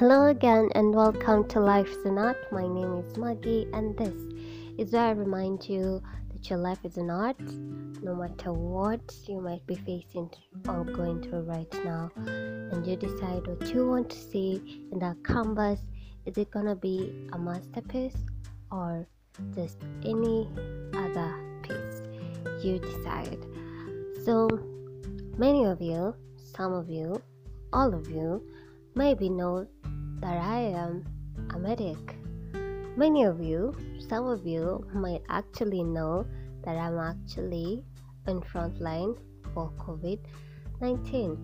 Hello again, and welcome to Life is an Art. My name is Maggie, and this is where I remind you that your life is an art, no matter what you might be facing or going through right now. And you decide what you want to see in that canvas. Is it gonna be a masterpiece or just any other piece? You decide. So, many of you, some of you, all of you, maybe know that I am a medic. Many of you, some of you might actually know that I'm actually in front line for COVID-19.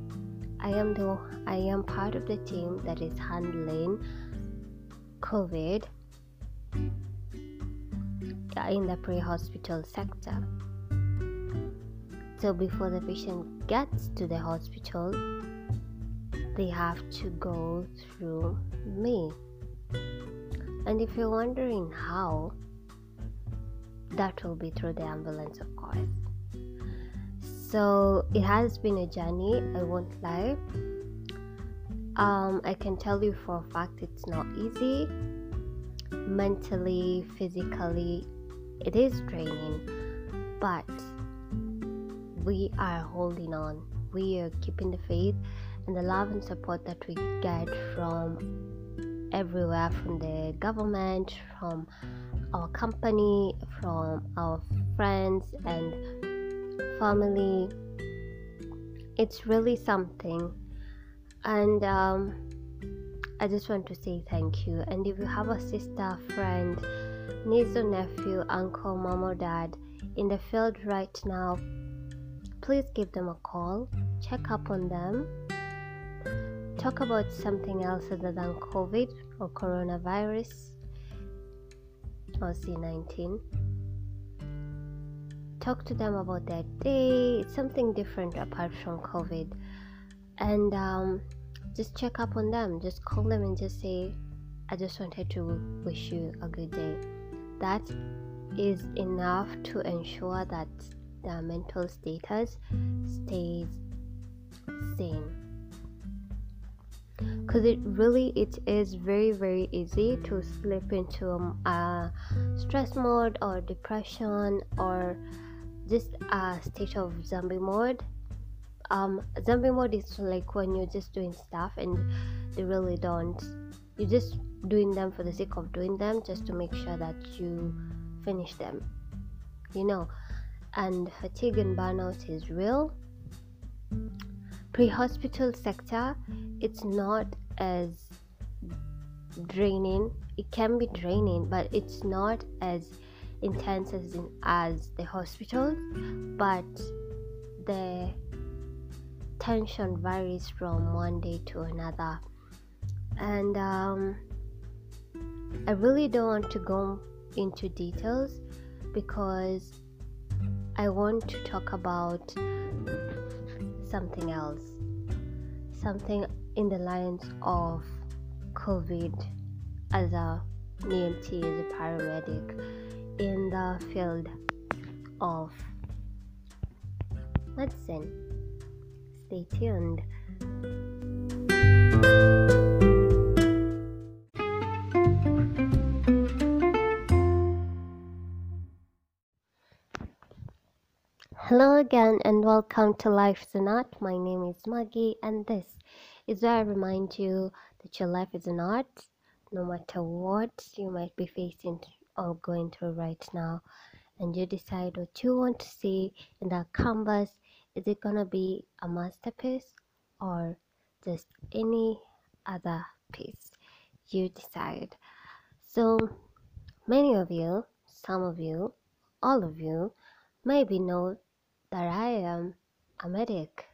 I am the I am part of the team that is handling COVID in the pre-hospital sector. So before the patient gets to the hospital, they have to go through me. And if you're wondering how, that will be through the ambulance, of course. So it has been a journey, I won't lie. Um, I can tell you for a fact it's not easy. Mentally, physically, it is draining, but we are holding on. We are keeping the faith and the love and support that we get from everywhere from the government, from our company, from our friends and family. It's really something, and um, I just want to say thank you. And if you have a sister, friend, niece or nephew, uncle, mom, or dad in the field right now, please give them a call, check up on them, talk about something else other than COVID or coronavirus or C19. Talk to them about their day, It's something different apart from COVID, and um, just check up on them. Just call them and just say, I just wanted to wish you a good day. That is enough to ensure that their mental status stays sane because it really it is very very easy to slip into a stress mode or depression or just a state of zombie mode. Um zombie mode is like when you're just doing stuff and you really don't you're just doing them for the sake of doing them just to make sure that you finish them you know? And fatigue and burnout is real pre-hospital sector it's not as draining. It can be draining but it's not as intense as in, as the hospitals but the tension varies from one day to another. And um, i really don't want to go into details because i want to talk about something else something in the lines of COVID as a EMT, as a paramedic in the field of medicine. Stay tuned. Hello again, and welcome to Life is an Art. My name is Maggie, and this is where I remind you that your life is an art, no matter what you might be facing or going through right now. And you decide what you want to see in that canvas. Is it gonna be a masterpiece or just any other piece? You decide. So, many of you, some of you, all of you, maybe know that I am a medic.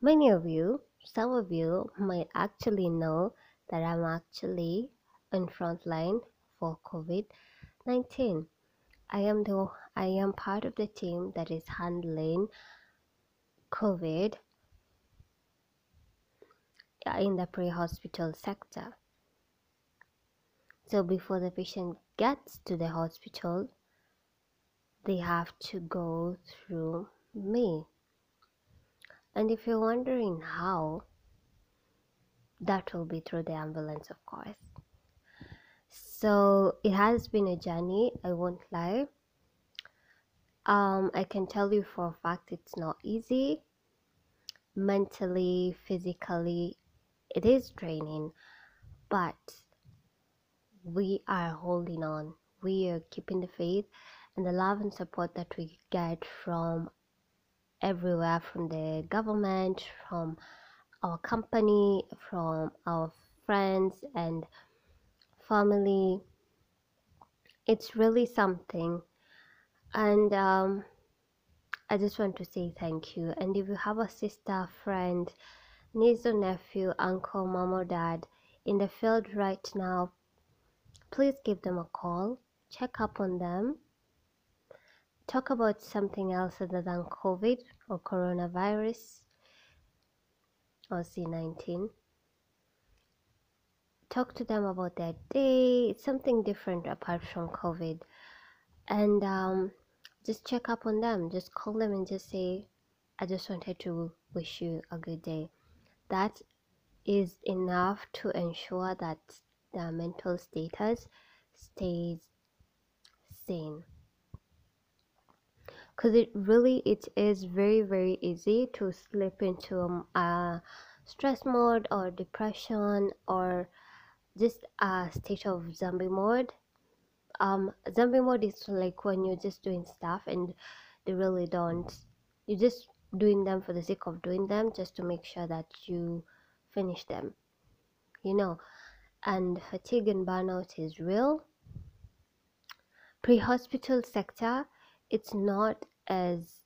Many of you some of you might actually know that I'm actually in front line for COVID-19. I am the I am part of the team that is handling COVID in the pre-hospital sector. So before the patient gets to the hospital, they have to go through me. And if you're wondering how, that will be through the ambulance, of course. So it has been a journey, I won't lie. Um, I can tell you for a fact it's not easy. Mentally, physically, it is draining, but we are holding on. We are keeping the faith and the love and support that we get from everywhere from the government, from our company, from our friends and family. It's really something. And um, I just want to say thank you. And if you have a sister, friend, niece or nephew, uncle, mom or dad in the field right now, please give them a call, check up on them, talk about something else other than COVID or coronavirus or C19. Talk to them about their day, something different apart from COVID. And um, just check up on them. Just call them and just say, I just wanted to wish you a good day. That is enough to ensure that their mental status stays sane because it really it is very very easy to slip into a, a stress mode or depression or just a state of zombie mode. Um zombie mode is like when you're just doing stuff and they really don't you're just doing them for the sake of doing them just to make sure that you finish them you know. And fatigue and burnout is real. Pre-hospital sector it's not as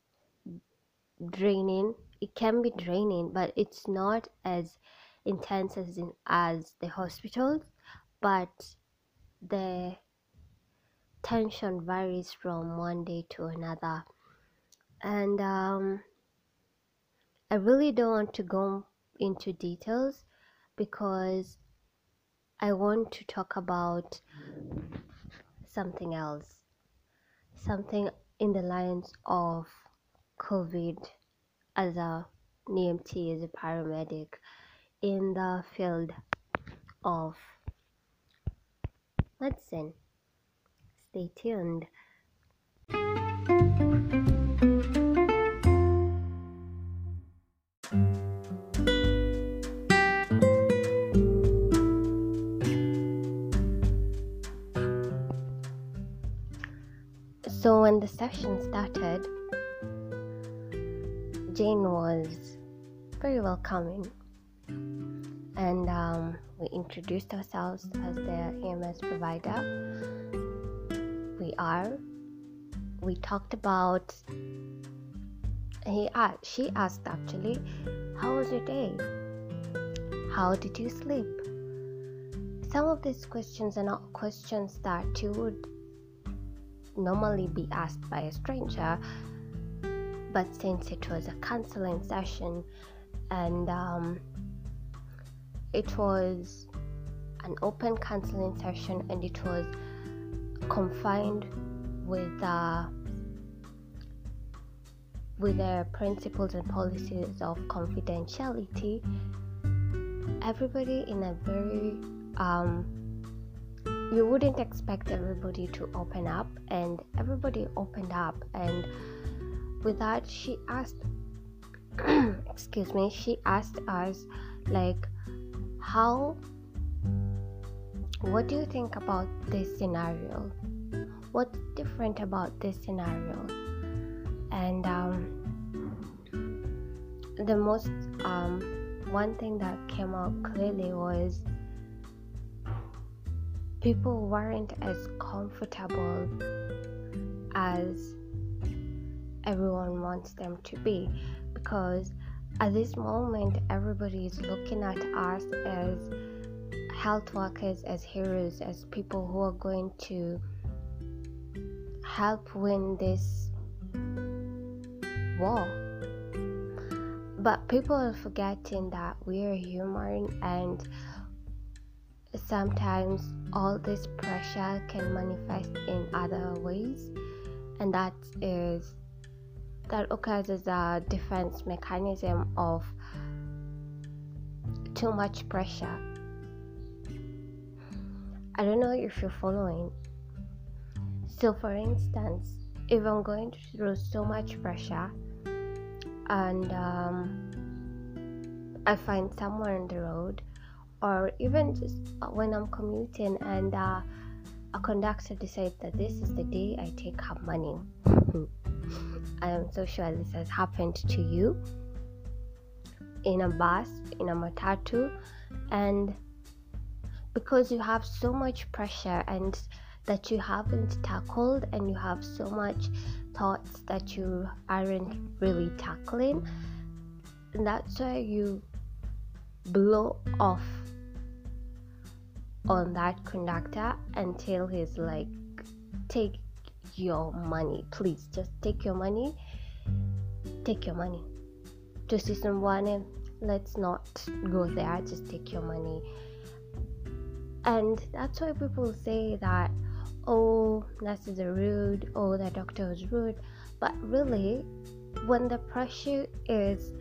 draining. It can be draining but it's not as intense as in as the hospitals. But the tension varies from one day to another. And um, i really don't want to go into details because i want to talk about something else. Something in the lines of covid as a EMT as a paramedic in the field of medicine. Stay tuned. When the session started, Jane was very welcoming and um, we introduced ourselves as the EMS provider. We are. We talked about. He asked, she asked actually, "How was your day? How did you sleep?" Some of these questions are not questions that you would normally be asked by a stranger, but since it was a counseling session and um, it was an open counseling session and it was confined with uh, with the principles and policies of confidentiality everybody in a very um, you wouldn't expect everybody to open up and everybody opened up and with that she asked excuse me she asked us like how what do you think about this scenario? What's different about this scenario? And um, the most um, one thing that came out clearly was people weren't as comfortable as everyone wants them to be because at this moment everybody is looking at us as health workers as heroes as people who are going to help win this war. But people are forgetting that we are human and sometimes all this pressure can manifest in other ways and that is that occurs as a defense mechanism of too much pressure. I don't know if you're following. So, for instance, if I'm going through so much pressure and um, I find someone on the road, or even just when I'm commuting and uh, a conductor decides that this is the day I take her money. I am so sure this has happened to you in a bus, in a matatu, and because you have so much pressure and that you haven't tackled, and you have so much thoughts that you aren't really tackling, and that's why you blow off on that conductor until he's like, Take your money, please, just take your money, take your money. To see someone, let's not go there, just take your money. And that's why people say that, oh, nurses are rude, oh, the doctor is rude. But really, when the pressure is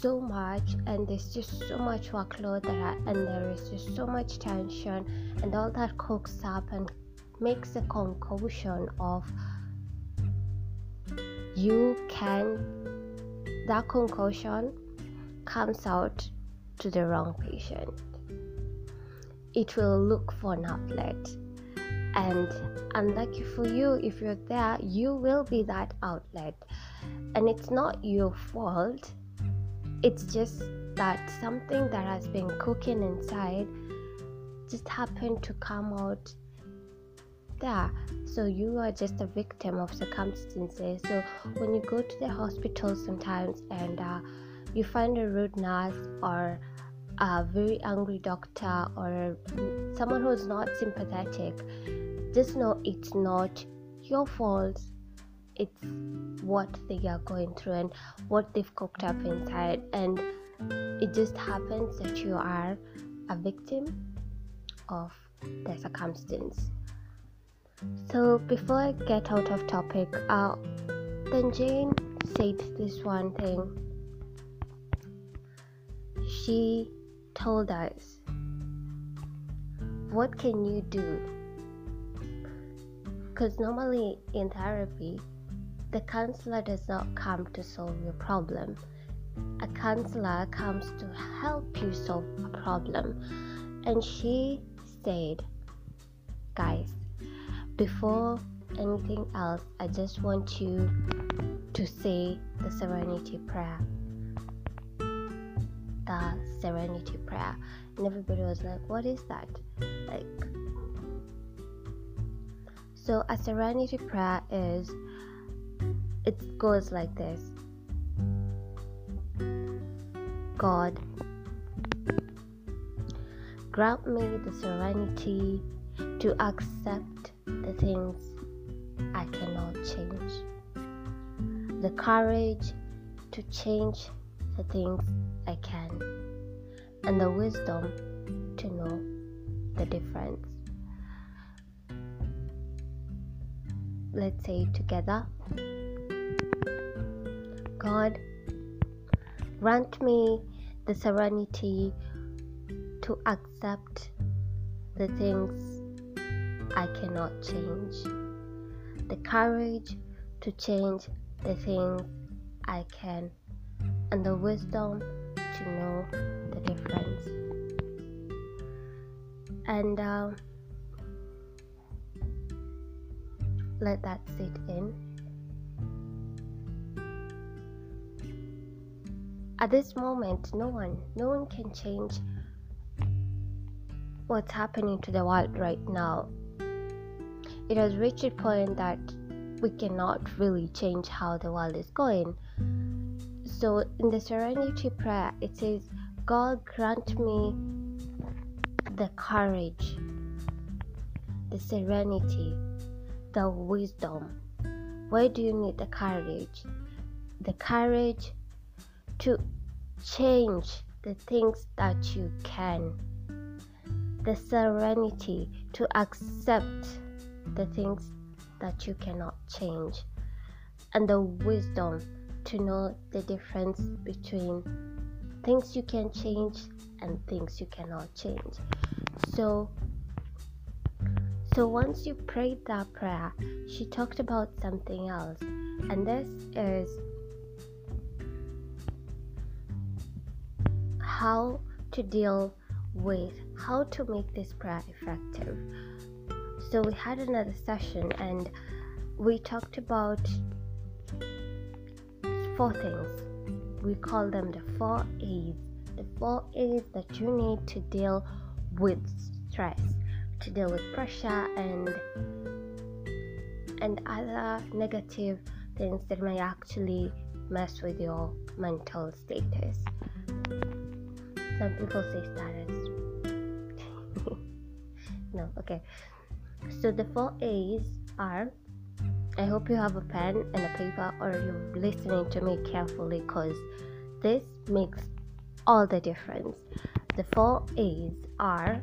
so much and there's just so much workload that and there is just so much tension and all that cooks up and makes a concoction of you can that concoction comes out to the wrong patient. It will look for an outlet. And unlucky for you if you're there you will be that outlet. And it's not your fault it's just that something that has been cooking inside just happened to come out there. So you are just a victim of circumstances. So when you go to the hospital sometimes and uh, you find a rude nurse or a very angry doctor or someone who's not sympathetic, just know it's not your fault it's what they are going through and what they've cooked up inside. And it just happens that you are a victim of the circumstance. So before i get out of topic uh, then jane said this one thing. She told us what can you do? Because normally in therapy the counselor does not come to solve your problem. A counselor comes to help you solve a problem. And she said, Guys, before anything else, I just want you to say the serenity prayer. The serenity prayer. And everybody was like, What is that? Like, so a serenity prayer is it goes like this God, grant me the serenity to accept the things I cannot change, the courage to change the things I can, and the wisdom to know the difference. Let's say together. God, grant me the serenity to accept the things I cannot change, the courage to change the things I can, and the wisdom to know the difference. And uh, let that sit in. At this moment no one no one can change what's happening to the world right now. It has reached a point that we cannot really change how the world is going. So in the serenity prayer it says god grant me the courage the serenity the wisdom. Why do you need the courage? The courage to change the things that you can, the serenity to accept the things that you cannot change, and the wisdom to know the difference between things you can change and things you cannot change. So so once you prayed that prayer, she talked about something else. And this is how to deal with how to make this prayer effective. So we had another session and we talked about four things. We call them the four A's. The four A's that you need to deal with stress to deal with pressure and and other negative things that may actually mess with your mental status. Some people say status. no, okay. So the four A's are I hope you have a pen and a paper or you're listening to me carefully because this makes all the difference. The four A's are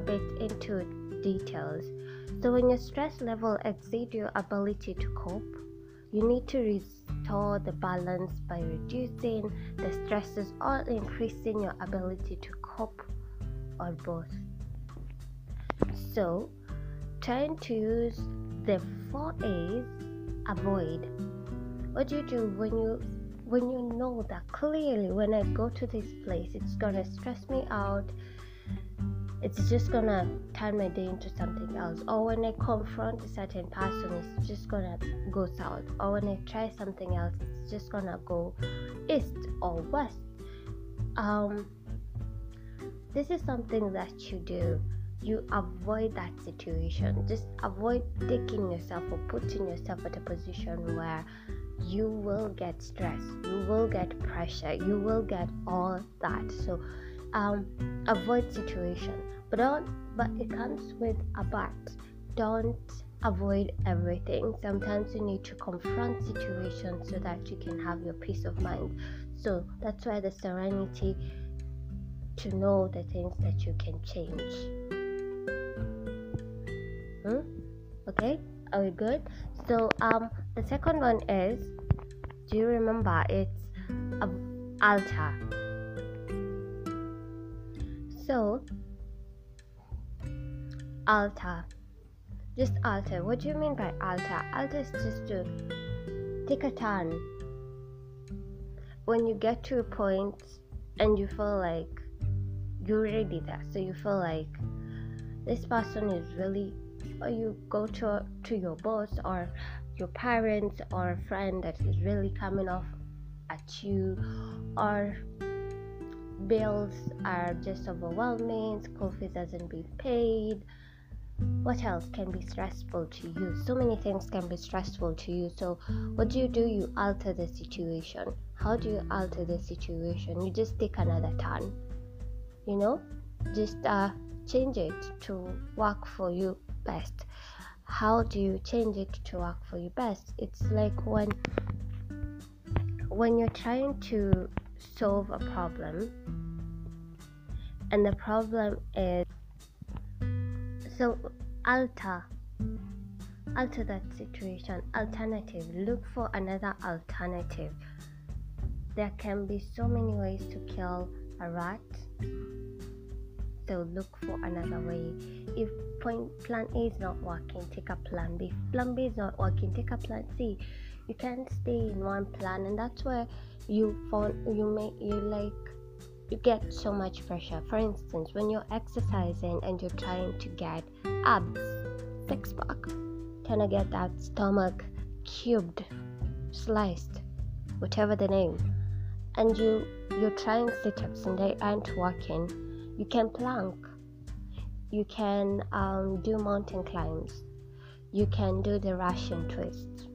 bit into details. So when your stress level exceeds your ability to cope, you need to restore the balance by reducing the stresses or increasing your ability to cope or both. So, trying to use the four A's, avoid. What do you do when you when you know that clearly when I go to this place it's gonna stress me out it's just gonna turn my day into something else. Or when I confront a certain person, it's just gonna go south. Or when I try something else, it's just gonna go east or west. Um, this is something that you do. You avoid that situation. Just avoid taking yourself or putting yourself at a position where you will get stress, you will get pressure, you will get all that. So um, avoid situation. But don't but it comes with a but. Don't avoid everything. Sometimes you need to confront situations so that you can have your peace of mind. So that's why the serenity to know the things that you can change. Hmm? okay? Are we good? So um the second one is do you remember? It's a alter so, alter. Just alter. What do you mean by alter? Alter is just to take a turn. When you get to a point and you feel like you're already there, so you feel like this person is really, or you go to to your boss or your parents or a friend that is really coming off at you, or bills are just overwhelming, school fees hasn't been paid. What else can be stressful to you? So many things can be stressful to you. So, what do you do? You alter the situation. How do you alter the situation? You just take another turn. You know, just uh, change it to work for you best. How do you change it to work for you best? It's like when when you're trying to solve a problem. And the problem is so alter alter that situation. Alternative look for another alternative. There can be so many ways to kill a rat. So look for another way. If point plan a is not working take a plan b. If plan b is not working take a plan c. You can't stay in one plan and that's where you found you make you like you get so much pressure. For instance when you're exercising and you're trying to get abs six pack trying to get that stomach cubed sliced whatever the name and you you're trying sit-ups and they aren't working you can plank you can um, do mountain climbs you can do the russian twist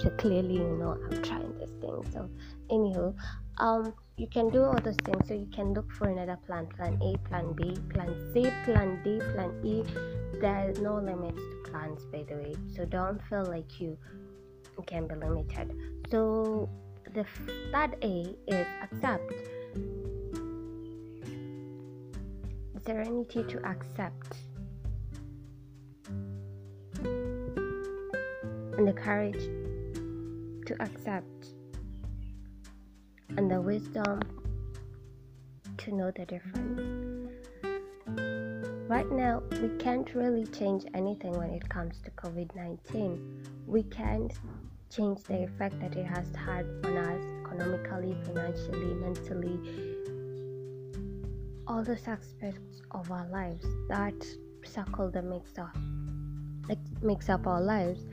so clearly you know i'm trying this thing so anywho um you can do all those things. So you can look for another plan plan a plan b plan c plan d plan e. There's no limits to plans by the way. So don't feel like you can be limited. So the third a is accept. Serenity to accept? And the courage to accept and the wisdom to know the difference. Right now, we can't really change anything when it comes to COVID 19. We can't change the effect that it has had on us economically, financially, mentally, all those aspects of our lives that circle that makes up, makes up our lives.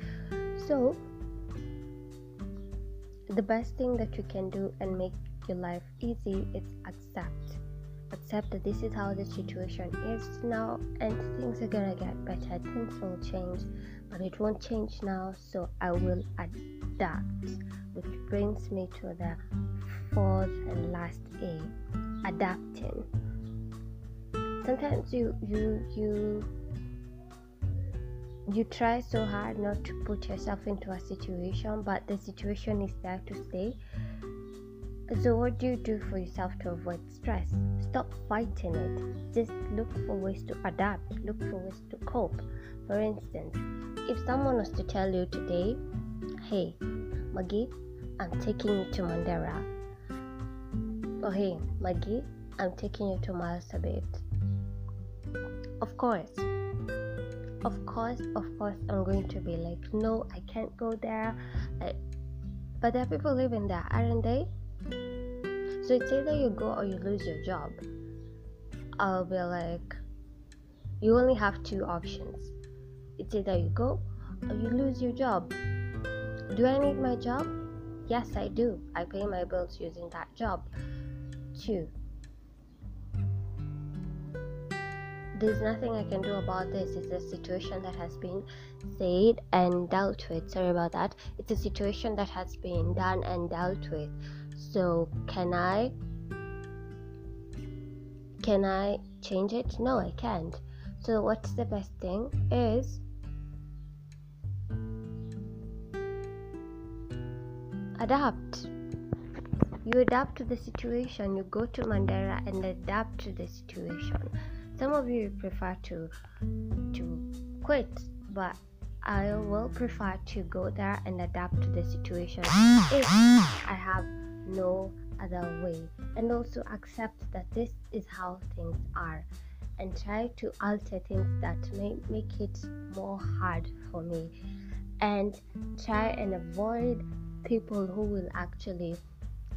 So, the best thing that you can do and make your life easy is accept. Accept that this is how the situation is now and things are gonna get better. Things will change but it won't change now so i will adapt which brings me to the fourth and last a adapting. Sometimes you you you you try so hard not to put yourself into a situation, but the situation is there to stay. So, what do you do for yourself to avoid stress? Stop fighting it. Just look for ways to adapt, look for ways to cope. For instance, if someone was to tell you today, Hey, Maggie, I'm taking you to Mandera, Oh, hey, Maggie, I'm taking you to Marsabit. Of course, of course of course i'm going to be like no i can't go there. But there are people living there aren't they? So it's either you go or you lose your job. I'll be like you only have two options. It's either you go or you lose your job. Do i need my job? Yes i do. I pay my bills using that job two there's nothing I can do about this. It's a situation that has been said and dealt with. Sorry about that. It's a situation that has been done and dealt with. So, can I can I change it? No, I can't. So, what's the best thing is adapt. You adapt to the situation. You go to Mandera and adapt to the situation some of you prefer to to quit but I will prefer to go there and adapt to the situation. If I have no other way and also accept that this is how things are and try to alter things that may make it more hard for me. And try and avoid people who will actually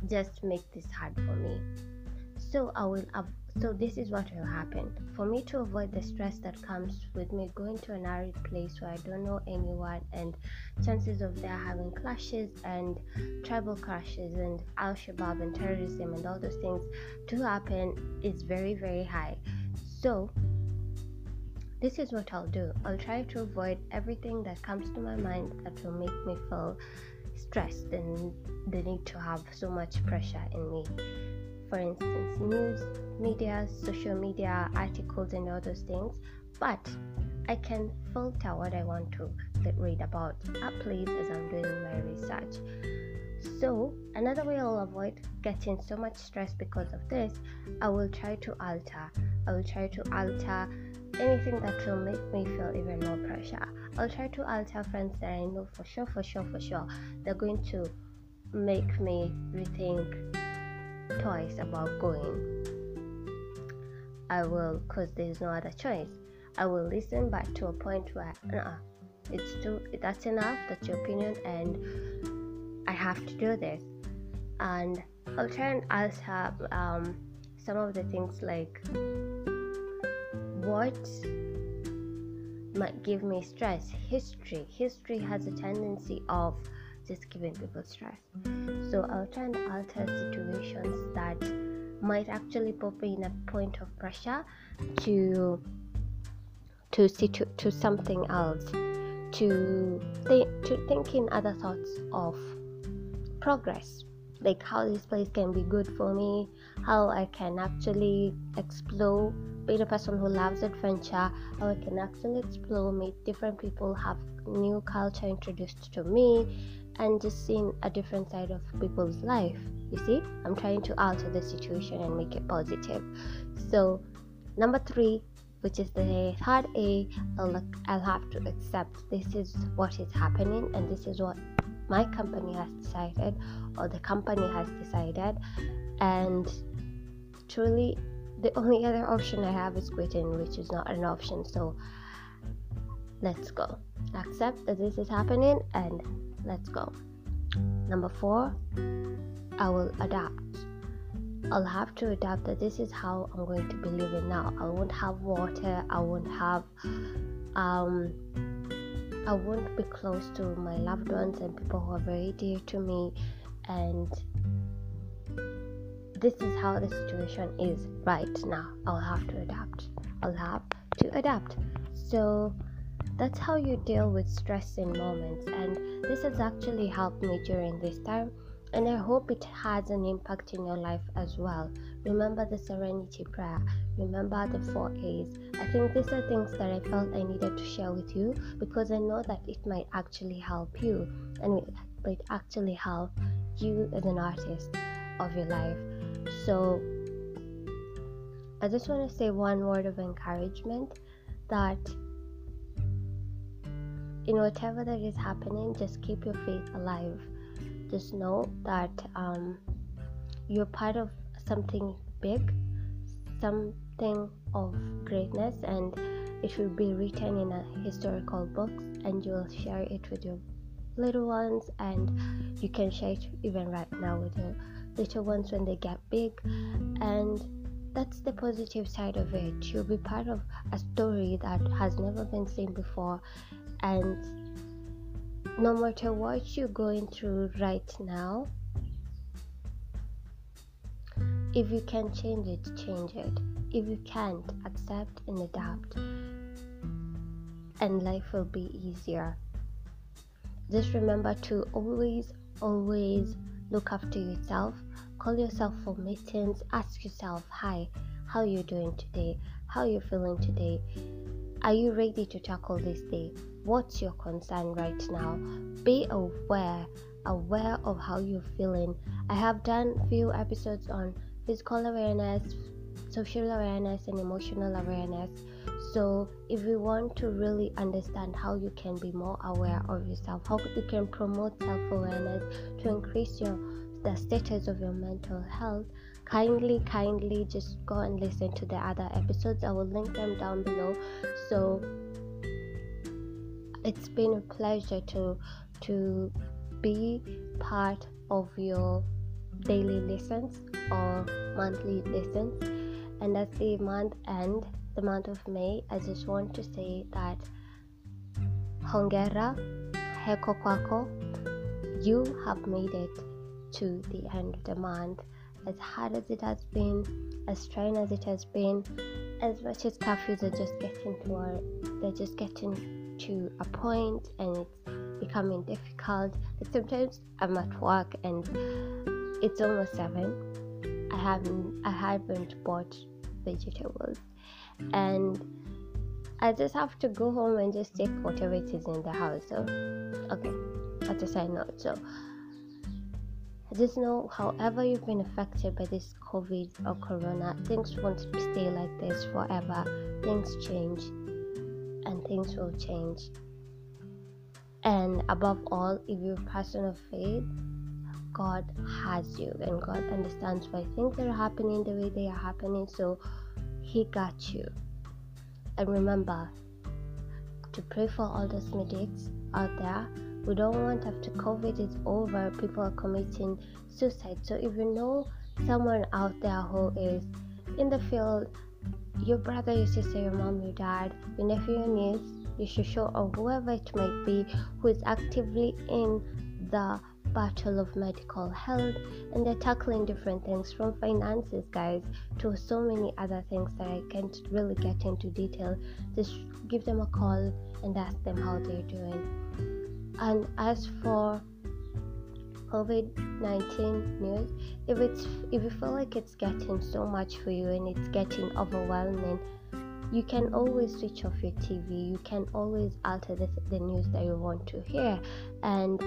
just make this hard for me. So I will av- so this is what will happen. For me to avoid the stress that comes with me going to an arid place where I don't know anyone and chances of there having clashes and tribal clashes and Al Shabaab and terrorism and all those things to happen is very very high. So this is what I'll do. I'll try to avoid everything that comes to my mind that will make me feel stressed and the need to have so much pressure in me for instance, news, media, social media, articles, and all those things. But I can filter what I want to read about ah, at place as I'm doing my research. So, another way I'll avoid getting so much stress because of this, I will try to alter. I will try to alter anything that will make me feel even more pressure. I'll try to alter friends that I know for sure, for sure, for sure, they're going to make me rethink twice about going. I will, because there's no other choice. I will listen, but to a point where, uh, it's too, that's enough, that's your opinion, and I have to do this. And I'll try and answer um, some of the things like what might give me stress. History. History has a tendency of just giving people stress. So I'll try and alter situations that might actually put me in a point of pressure to to situ- to something else to think to thinking other thoughts of progress like how this place can be good for me how i can actually explore be a person who loves adventure how i can actually explore meet different people have new culture introduced to me and just seeing a different side of people's life you see? I'm trying to alter the situation and make it positive. So number three which is the third a I'll, I'll have to accept this is what is happening and this is what my company has decided or the company has decided. And truly the only other option i have is quitting which is not an option. So let's go. Accept that this is happening and let's go number four i will adapt I'll have to adapt that this is how I'm going to be living now. I won't have water, I won't have um I won't be close to my loved ones and people who are very dear to me and this is how the situation is right now. I'll have to adapt. I'll have to adapt. So that's how you deal with stress in moments and this has actually helped me during this time and I hope it has an impact in your life as well. Remember the serenity prayer, remember the four A's. I think these are things that I felt I needed to share with you because I know that it might actually help you and it might actually help you as an artist of your life. So, I just want to say one word of encouragement that in whatever that is happening, just keep your faith alive just know that um, you're part of something big, something of greatness, and it will be written in a historical books, and you'll share it with your little ones, and you can share it even right now with your little ones when they get big, and that's the positive side of it. You'll be part of a story that has never been seen before, and no matter what you're going through right now, if you can change it, change it. If you can't, accept and adapt, and life will be easier. Just remember to always, always look after yourself. Call yourself for meetings. Ask yourself, "Hi, how are you doing today? How are you feeling today? Are you ready to tackle this day? What's your concern right now? Be aware, aware of how you're feeling. I have done few episodes on physical awareness, social awareness, and emotional awareness. So, if you want to really understand how you can be more aware of yourself, how you can promote self awareness to increase your the status of your mental health, kindly kindly just go and listen to the other episodes i will link them down below so it's been a pleasure to to be part of your daily lessons or monthly lessons. And as the month end the month of may i just want to say that hongera heko kwako. You have made it to the end of the month. As hard as it has been, as trying as it has been, as much as curfews are just getting to our, they're just getting to a point and it's becoming difficult. Sometimes I'm at work and it's almost seven. I haven't I haven't bought vegetables and I just have to go home and just take whatever it is in the house. So okay, that's a side note. So just know, however, you've been affected by this COVID or Corona, things won't stay like this forever. Things change, and things will change. And above all, if you're a person of faith, God has you, and God understands why things are happening the way they are happening. So, He got you. And remember to pray for all those medics out there we don't want after COVID is over, people are committing suicide. So if you know someone out there who is in the field, your brother, your sister, your mom, your dad, your nephew, your niece, your shushu, or whoever it might be who is actively in the battle of medical health and they're tackling different things from finances guys to so many other things that i can't really get into detail. Just give them a call and ask them how they're doing. And as for covid-19 news if it's if you feel like it's getting so much for you and it's getting overwhelming you can always switch off your TV. You can always alter the, the news that you want to hear. And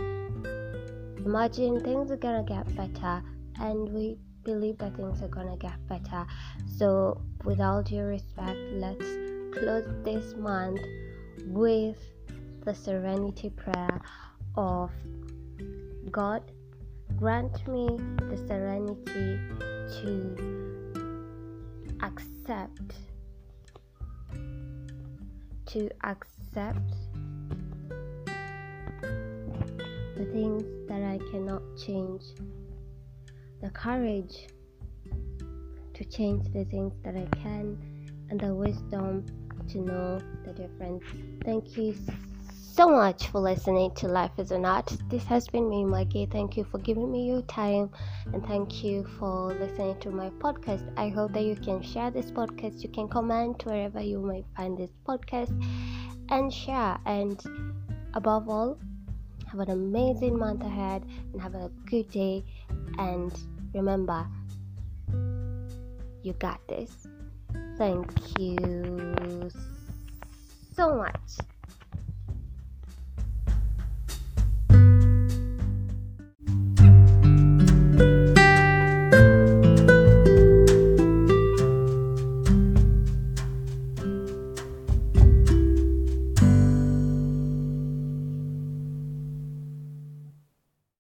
imagine things are gonna get better, and we believe that things are gonna get better. So, with all due respect, let's close this month with the serenity prayer of God. Grant me the serenity to accept to accept the things that I cannot change, the courage to change the things that I can, and the wisdom to know the difference. Thank you so much for listening to Life is an Art. This has been me, Maggie. Thank you for giving me your time and thank you for listening to my podcast. I hope that you can share this podcast. You can comment wherever you might find this podcast and share. And above all, have an amazing month ahead and have a good day. And remember, you got this. Thank you so much. Bye.